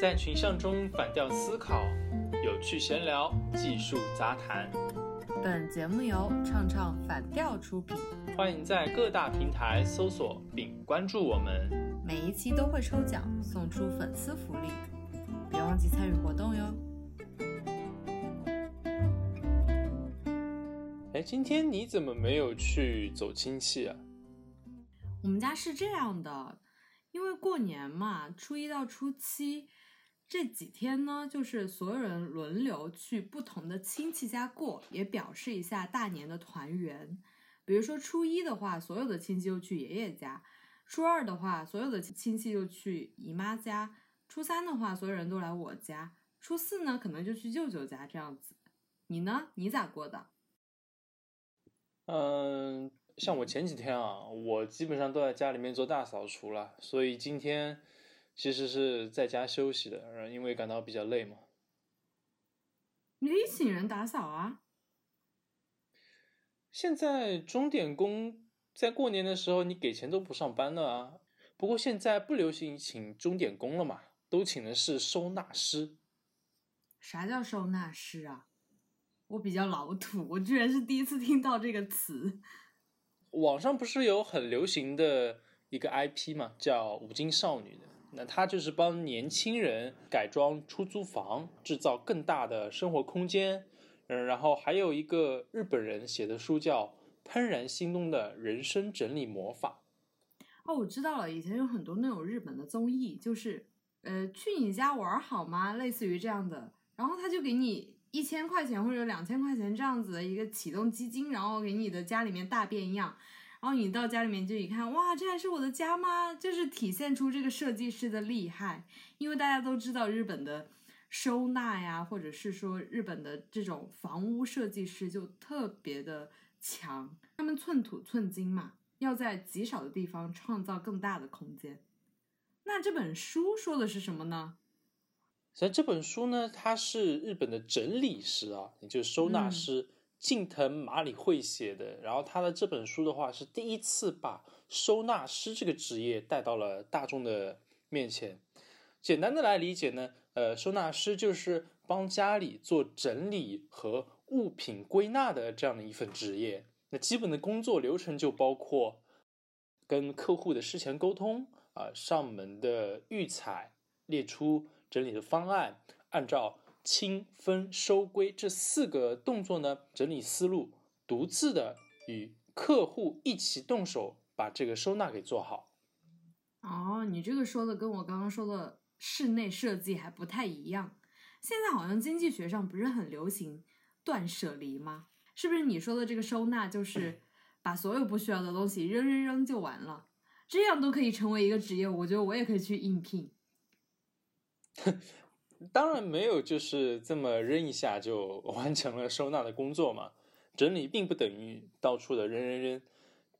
在群像中反调思考，有趣闲聊，技术杂谈。本节目由唱唱反调出品，欢迎在各大平台搜索并关注我们。每一期都会抽奖送出粉丝福利，别忘记参与活动哟。哎，今天你怎么没有去走亲戚啊？我们家是这样的，因为过年嘛，初一到初七这几天呢，就是所有人轮流去不同的亲戚家过，也表示一下大年的团圆。比如说初一的话，所有的亲戚就去爷爷家；初二的话，所有的亲戚就去姨妈家；初三的话，所有人都来我家；初四呢，可能就去舅舅家这样子。你呢？你咋过的？嗯，像我前几天啊，我基本上都在家里面做大扫除了，所以今天其实是在家休息的，然后因为感到比较累嘛。你可以请人打扫啊。现在钟点工在过年的时候，你给钱都不上班了啊。不过现在不流行请钟点工了嘛，都请的是收纳师。啥叫收纳师啊？我比较老土，我居然是第一次听到这个词。网上不是有很流行的一个 IP 嘛，叫五金少女的，那它就是帮年轻人改装出租房，制造更大的生活空间。嗯，然后还有一个日本人写的书叫《怦然心动的人生整理魔法》。哦，我知道了，以前有很多那种日本的综艺，就是呃，去你家玩好吗？类似于这样的，然后他就给你。一千块钱或者两千块钱这样子的一个启动基金，然后给你的家里面大变样，然后你到家里面就一看，哇，这还是我的家吗？就是体现出这个设计师的厉害，因为大家都知道日本的收纳呀，或者是说日本的这种房屋设计师就特别的强，他们寸土寸金嘛，要在极少的地方创造更大的空间。那这本书说的是什么呢？所以这本书呢，它是日本的整理师啊，也就是收纳师近藤麻里惠写的。然后他的这本书的话，是第一次把收纳师这个职业带到了大众的面前。简单的来理解呢，呃，收纳师就是帮家里做整理和物品归纳的这样的一份职业。那基本的工作流程就包括跟客户的事前沟通啊，上门的预采，列出。整理的方案，按照清分收归这四个动作呢，整理思路，独自的与客户一起动手把这个收纳给做好。哦，你这个说的跟我刚刚说的室内设计还不太一样。现在好像经济学上不是很流行断舍离吗？是不是你说的这个收纳就是把所有不需要的东西扔扔扔就完了？这样都可以成为一个职业，我觉得我也可以去应聘。当然没有，就是这么扔一下就 完成了收纳的工作嘛。整理并不等于到处的扔扔扔。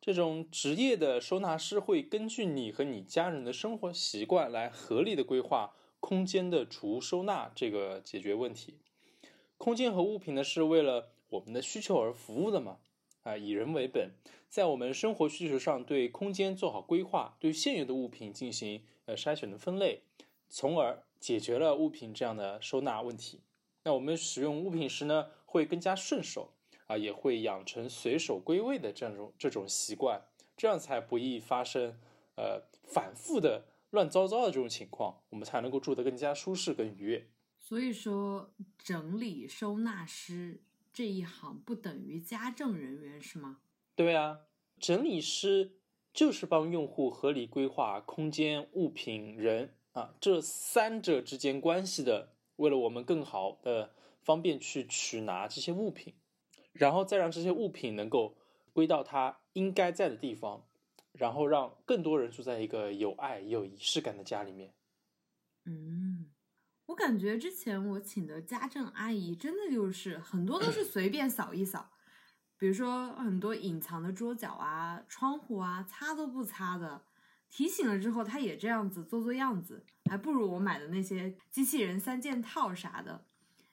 这种职业的收纳师会根据你和你家人的生活习惯来合理的规划空间的储物收纳，这个解决问题。空间和物品呢是为了我们的需求而服务的嘛？啊，以人为本，在我们生活需求上对空间做好规划，对现有的物品进行呃筛选的分类，从而。解决了物品这样的收纳问题，那我们使用物品时呢，会更加顺手啊，也会养成随手归位的这种这种习惯，这样才不易发生呃反复的乱糟糟的这种情况，我们才能够住得更加舒适、更愉悦。所以说，整理收纳师这一行不等于家政人员是吗？对啊，整理师就是帮用户合理规划空间、物品、人。啊，这三者之间关系的，为了我们更好的方便去取拿这些物品，然后再让这些物品能够归到它应该在的地方，然后让更多人住在一个有爱、有仪式感的家里面。嗯，我感觉之前我请的家政阿姨真的就是很多都是随便扫一扫，比如说很多隐藏的桌角啊、窗户啊，擦都不擦的。提醒了之后，他也这样子做做样子，还不如我买的那些机器人三件套啥的。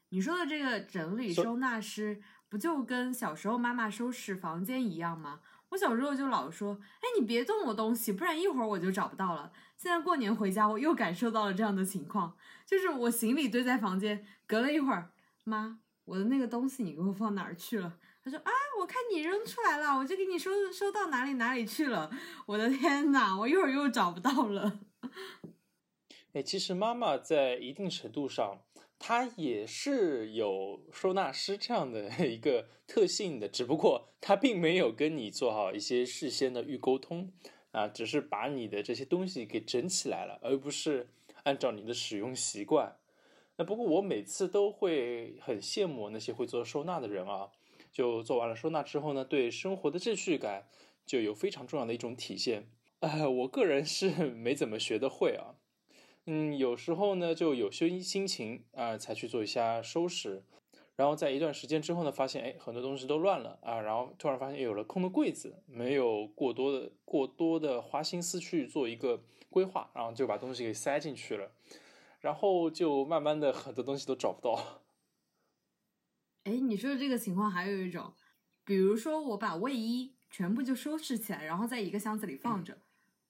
你说的这个整理收纳师，不就跟小时候妈妈收拾房间一样吗？我小时候就老说，哎，你别动我东西，不然一会儿我就找不到了。现在过年回家，我又感受到了这样的情况，就是我行李堆在房间，隔了一会儿，妈，我的那个东西你给我放哪儿去了？他说啊，我看你扔出来了，我就给你收收到哪里哪里去了。我的天呐，我一会儿又找不到了。哎，其实妈妈在一定程度上，她也是有收纳师这样的一个特性的，只不过她并没有跟你做好一些事先的预沟通啊，只是把你的这些东西给整起来了，而不是按照你的使用习惯。那不过我每次都会很羡慕那些会做收纳的人啊，就做完了收纳之后呢，对生活的秩序感就有非常重要的一种体现。哎，我个人是 没怎么学的会啊。嗯，有时候呢，就有些心情啊，才去做一下收拾，然后在一段时间之后呢，发现哎，很多东西都乱了啊，然后突然发现有了空的柜子，没有过多的过多的花心思去做一个规划，然后就把东西给塞进去了，然后就慢慢的很多东西都找不到。哎，你说的这个情况还有一种，比如说我把卫衣全部就收拾起来，然后在一个箱子里放着，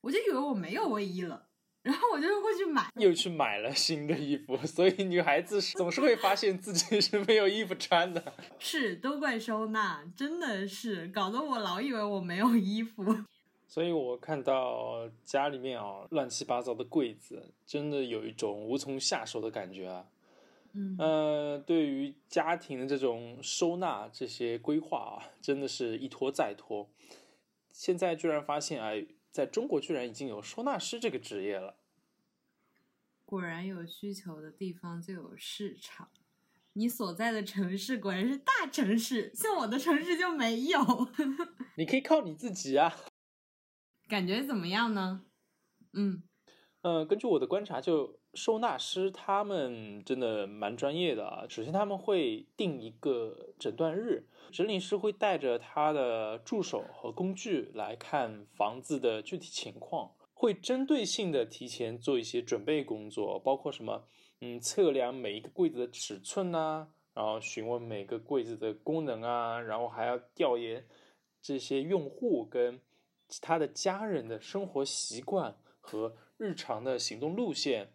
我就以为我没有卫衣了。然后我就会去买，又去买了新的衣服，所以女孩子总是会发现自己是没有衣服穿的。是，都怪收纳，真的是搞得我老以为我没有衣服。所以我看到家里面啊乱七八糟的柜子，真的有一种无从下手的感觉啊。嗯，呃，对于家庭的这种收纳这些规划啊，真的是一拖再拖。现在居然发现，哎。在中国居然已经有收纳师这个职业了，果然有需求的地方就有市场。你所在的城市果然是大城市，像我的城市就没有。你可以靠你自己啊。感觉怎么样呢？嗯，呃，根据我的观察，就收纳师他们真的蛮专业的啊。首先他们会定一个诊断日。整理师会带着他的助手和工具来看房子的具体情况，会针对性的提前做一些准备工作，包括什么，嗯，测量每一个柜子的尺寸呐，然后询问每个柜子的功能啊，然后还要调研这些用户跟其他的家人的生活习惯和日常的行动路线。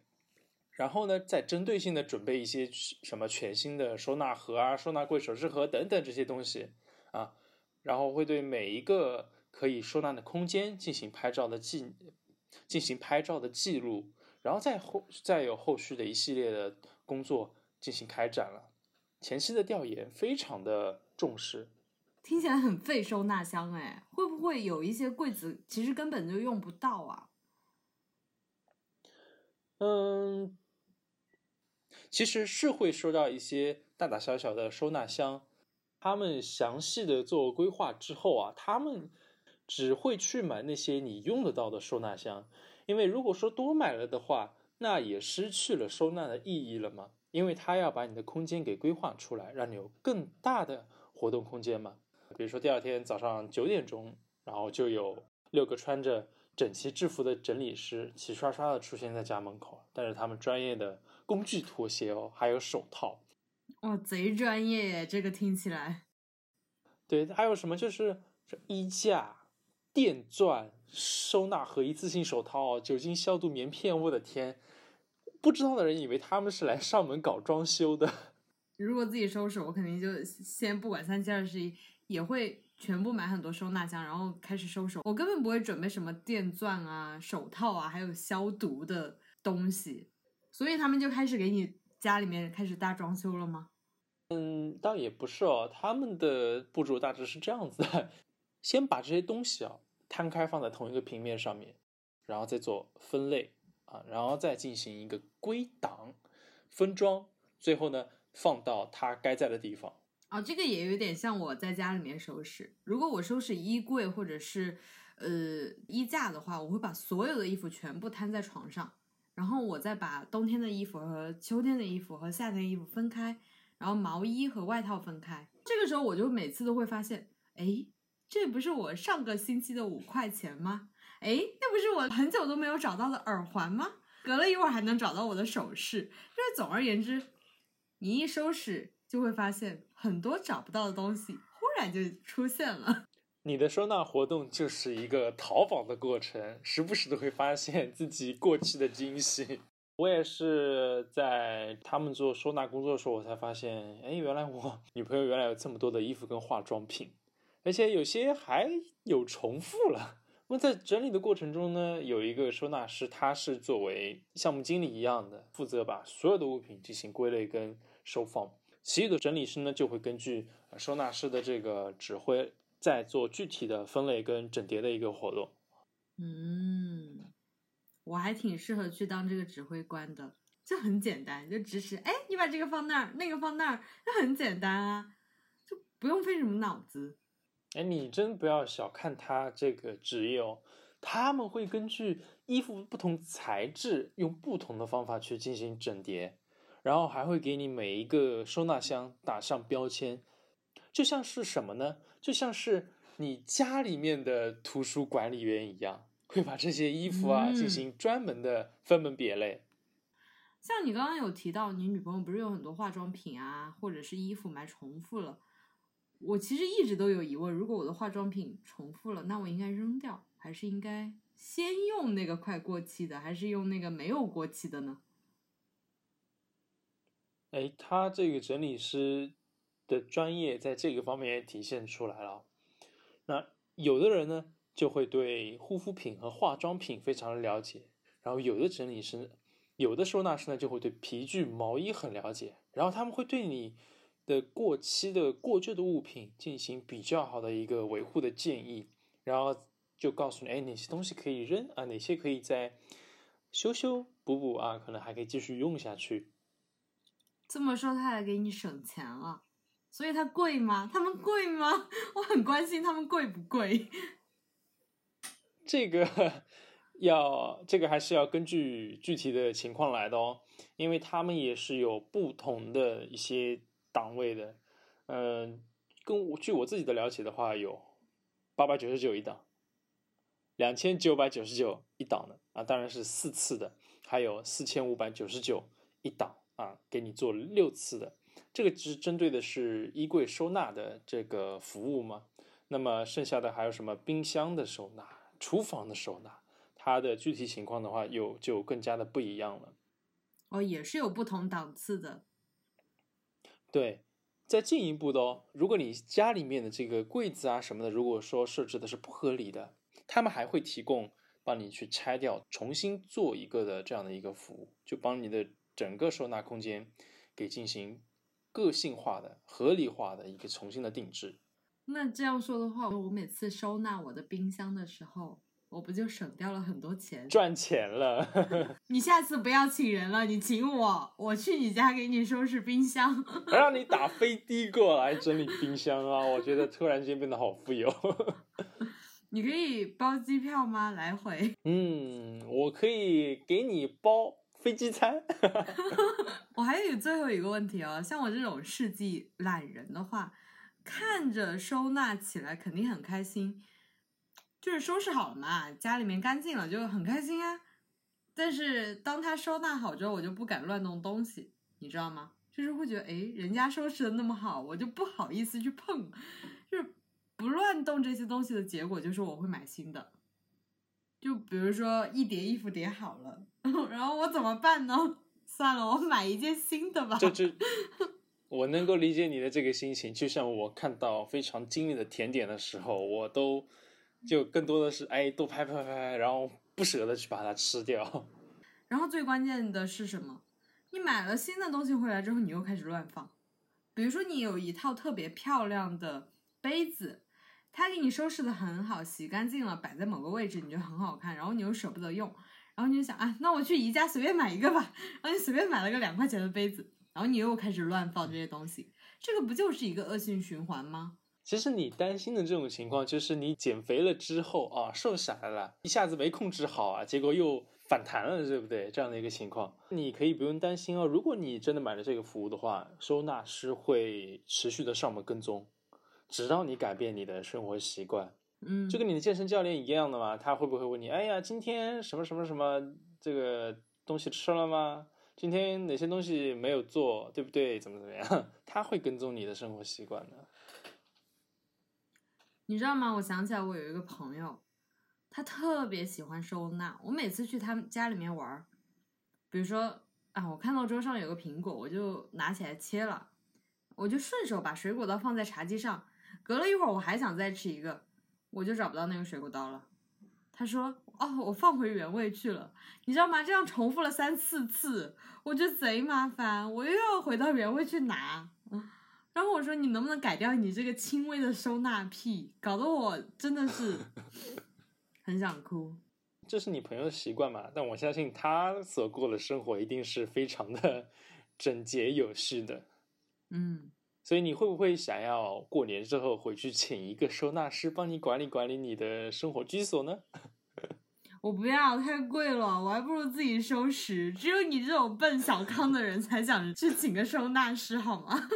然后呢，再针对性的准备一些什么全新的收纳盒啊、收纳柜、首饰盒等等这些东西啊，然后会对每一个可以收纳的空间进行拍照的记，进行拍照的记录，然后再后再有后续的一系列的工作进行开展了。前期的调研非常的重视，听起来很费收纳箱哎，会不会有一些柜子其实根本就用不到啊？嗯。其实是会收到一些大大小小的收纳箱，他们详细的做规划之后啊，他们只会去买那些你用得到的收纳箱，因为如果说多买了的话，那也失去了收纳的意义了嘛，因为他要把你的空间给规划出来，让你有更大的活动空间嘛。比如说第二天早上九点钟，然后就有六个穿着整齐制服的整理师齐刷刷的出现在家门口，带着他们专业的。工具拖鞋哦，还有手套，哇，贼专业耶！这个听起来，对，还有什么就是衣架、电钻、收纳盒、一次性手套、酒精消毒棉片。我的天，不知道的人以为他们是来上门搞装修的。如果自己收拾，我肯定就先不管三七二十一，也会全部买很多收纳箱，然后开始收手。我根本不会准备什么电钻啊、手套啊，还有消毒的东西。所以他们就开始给你家里面开始大装修了吗？嗯，倒也不是哦，他们的步骤大致是这样子的：先把这些东西啊摊开放在同一个平面上面，然后再做分类啊，然后再进行一个归档、分装，最后呢放到它该在的地方。啊，这个也有点像我在家里面收拾。如果我收拾衣柜或者是呃衣架的话，我会把所有的衣服全部摊在床上。然后我再把冬天的衣服和秋天的衣服和夏天衣服分开，然后毛衣和外套分开。这个时候我就每次都会发现，哎，这不是我上个星期的五块钱吗？哎，那不是我很久都没有找到的耳环吗？隔了一会儿还能找到我的首饰。就是总而言之，你一收拾就会发现很多找不到的东西忽然就出现了。你的收纳活动就是一个淘宝的过程，时不时的会发现自己过期的惊喜。我也是在他们做收纳工作的时候，我才发现，哎，原来我女朋友原来有这么多的衣服跟化妆品，而且有些还有重复了。那么在整理的过程中呢，有一个收纳师，他是作为项目经理一样的，负责把所有的物品进行归类跟收放。其余的整理师呢，就会根据收纳师的这个指挥，再做具体的分类跟整叠的一个活动。嗯。我还挺适合去当这个指挥官的，就很简单，就指使，哎，你把这个放那儿，那个放那儿，就很简单啊，就不用费什么脑子。哎，你真不要小看他这个职业哦，他们会根据衣服不同材质，用不同的方法去进行整叠，然后还会给你每一个收纳箱打上标签，就像是什么呢？就像是你家里面的图书管理员一样。会把这些衣服啊进行专门的分门别类。像你刚刚有提到，你女朋友不是有很多化妆品啊，或者是衣服买重复了？我其实一直都有疑问：如果我的化妆品重复了，那我应该扔掉，还是应该先用那个快过期的，还是用那个没有过期的呢？哎，他这个整理师的专业在这个方面也体现出来了。那有的人呢？就会对护肤品和化妆品非常的了解，然后有的整理师，有的收纳师呢就会对皮具、毛衣很了解，然后他们会对你的过期的、过旧的物品进行比较好的一个维护的建议，然后就告诉你，哎，哪些东西可以扔啊，哪些可以再修修补补啊，可能还可以继续用下去。这么说，他还给你省钱了，所以它贵吗？他们贵吗？我很关心他们贵不贵。这个要，这个还是要根据具体的情况来的哦，因为他们也是有不同的一些档位的。嗯，跟我据我自己的了解的话，有八百九十九一档，两千九百九十九一档的啊，当然是四次的，还有四千五百九十九一档啊，给你做六次的。这个是针对的是衣柜收纳的这个服务吗？那么剩下的还有什么冰箱的收纳？厨房的收纳，它的具体情况的话，有就更加的不一样了。哦，也是有不同档次的。对，再进一步的哦，如果你家里面的这个柜子啊什么的，如果说设置的是不合理的，他们还会提供帮你去拆掉，重新做一个的这样的一个服务，就帮你的整个收纳空间给进行个性化的、合理化的一个重新的定制。那这样说的话，我每次收纳我的冰箱的时候，我不就省掉了很多钱？赚钱了！你下次不要请人了，你请我，我去你家给你收拾冰箱，让你打飞的过来整理冰箱啊！我觉得突然间变得好富有。你可以包机票吗？来回？嗯，我可以给你包飞机餐。我还有最后一个问题哦，像我这种世纪懒人的话。看着收纳起来肯定很开心，就是收拾好了嘛，家里面干净了就很开心啊。但是当他收纳好之后，我就不敢乱动东西，你知道吗？就是会觉得，哎，人家收拾的那么好，我就不好意思去碰。就是不乱动这些东西的结果，就是我会买新的。就比如说一叠衣服叠好了，然后我怎么办呢？算了，我买一件新的吧。就就。我能够理解你的这个心情，就像我看到非常精美的甜点的时候，我都就更多的是哎，多拍拍拍，然后不舍得去把它吃掉。然后最关键的是什么？你买了新的东西回来之后，你又开始乱放。比如说你有一套特别漂亮的杯子，他给你收拾的很好，洗干净了，摆在某个位置，你觉得很好看，然后你又舍不得用，然后你就想啊，那我去宜家随便买一个吧，然后你随便买了个两块钱的杯子。然后你又开始乱放这些东西，这个不就是一个恶性循环吗？其实你担心的这种情况，就是你减肥了之后啊，瘦下来了，一下子没控制好啊，结果又反弹了，对不对？这样的一个情况，你可以不用担心哦。如果你真的买了这个服务的话，收纳师会持续的上门跟踪，直到你改变你的生活习惯。嗯，就跟你的健身教练一样的嘛，他会不会问你，哎呀，今天什么什么什么这个东西吃了吗？今天哪些东西没有做，对不对？怎么怎么样？他会跟踪你的生活习惯的。你知道吗？我想起来，我有一个朋友，他特别喜欢收纳。我每次去他们家里面玩儿，比如说啊，我看到桌上有个苹果，我就拿起来切了，我就顺手把水果刀放在茶几上。隔了一会儿，我还想再吃一个，我就找不到那个水果刀了。他说：“哦，我放回原位去了。”你知道吗？这样重复了三四次，我觉得贼麻烦，我又要回到原位去拿。然后我说：“你能不能改掉你这个轻微的收纳癖？搞得我真的是 很想哭。”这是你朋友的习惯嘛？但我相信他所过的生活一定是非常的 整洁有序的。嗯。所以你会不会想要过年之后回去请一个收纳师帮你管理管理你的生活居所呢？我不要，太贵了，我还不如自己收拾。只有你这种奔小康的人才想去请个收纳师，好吗？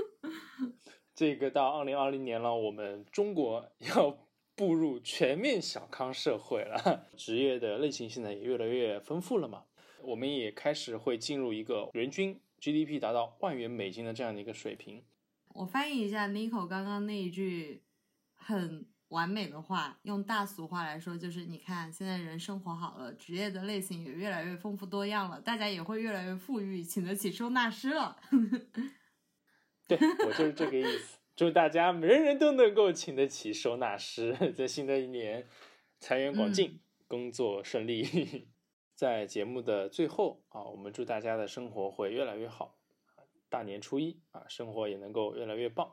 这个到二零二零年了，我们中国 要步入全面小康社会了，职业的类型现在也越来越丰富了嘛。我们也开始会进入一个人均 GDP 达到万元美金的这样的一个水平。我翻译一下 Nico 刚刚那一句很完美的话，用大俗话来说，就是你看现在人生活好了，职业的类型也越来越丰富多样了，大家也会越来越富裕，请得起收纳师了。对我就是这个意思，祝大家人人都能够请得起收纳师，在新的一年财源广进，工作顺利。在节目的最后啊，我们祝大家的生活会越来越好。大年初一啊，生活也能够越来越棒。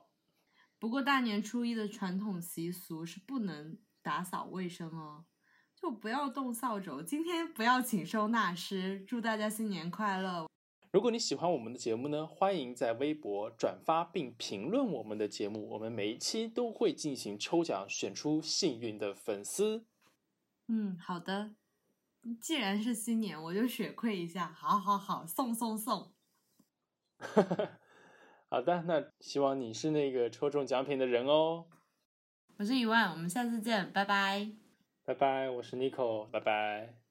不过大年初一的传统习俗是不能打扫卫生哦，就不要动扫帚。今天不要请收纳师，祝大家新年快乐。如果你喜欢我们的节目呢，欢迎在微博转发并评论我们的节目，我们每一期都会进行抽奖，选出幸运的粉丝。嗯，好的。既然是新年，我就血亏一下。好好好，送送送。好的，那希望你是那个抽中奖品的人哦。我是一万，我们下次见，拜拜。拜拜，我是 Nico，拜拜。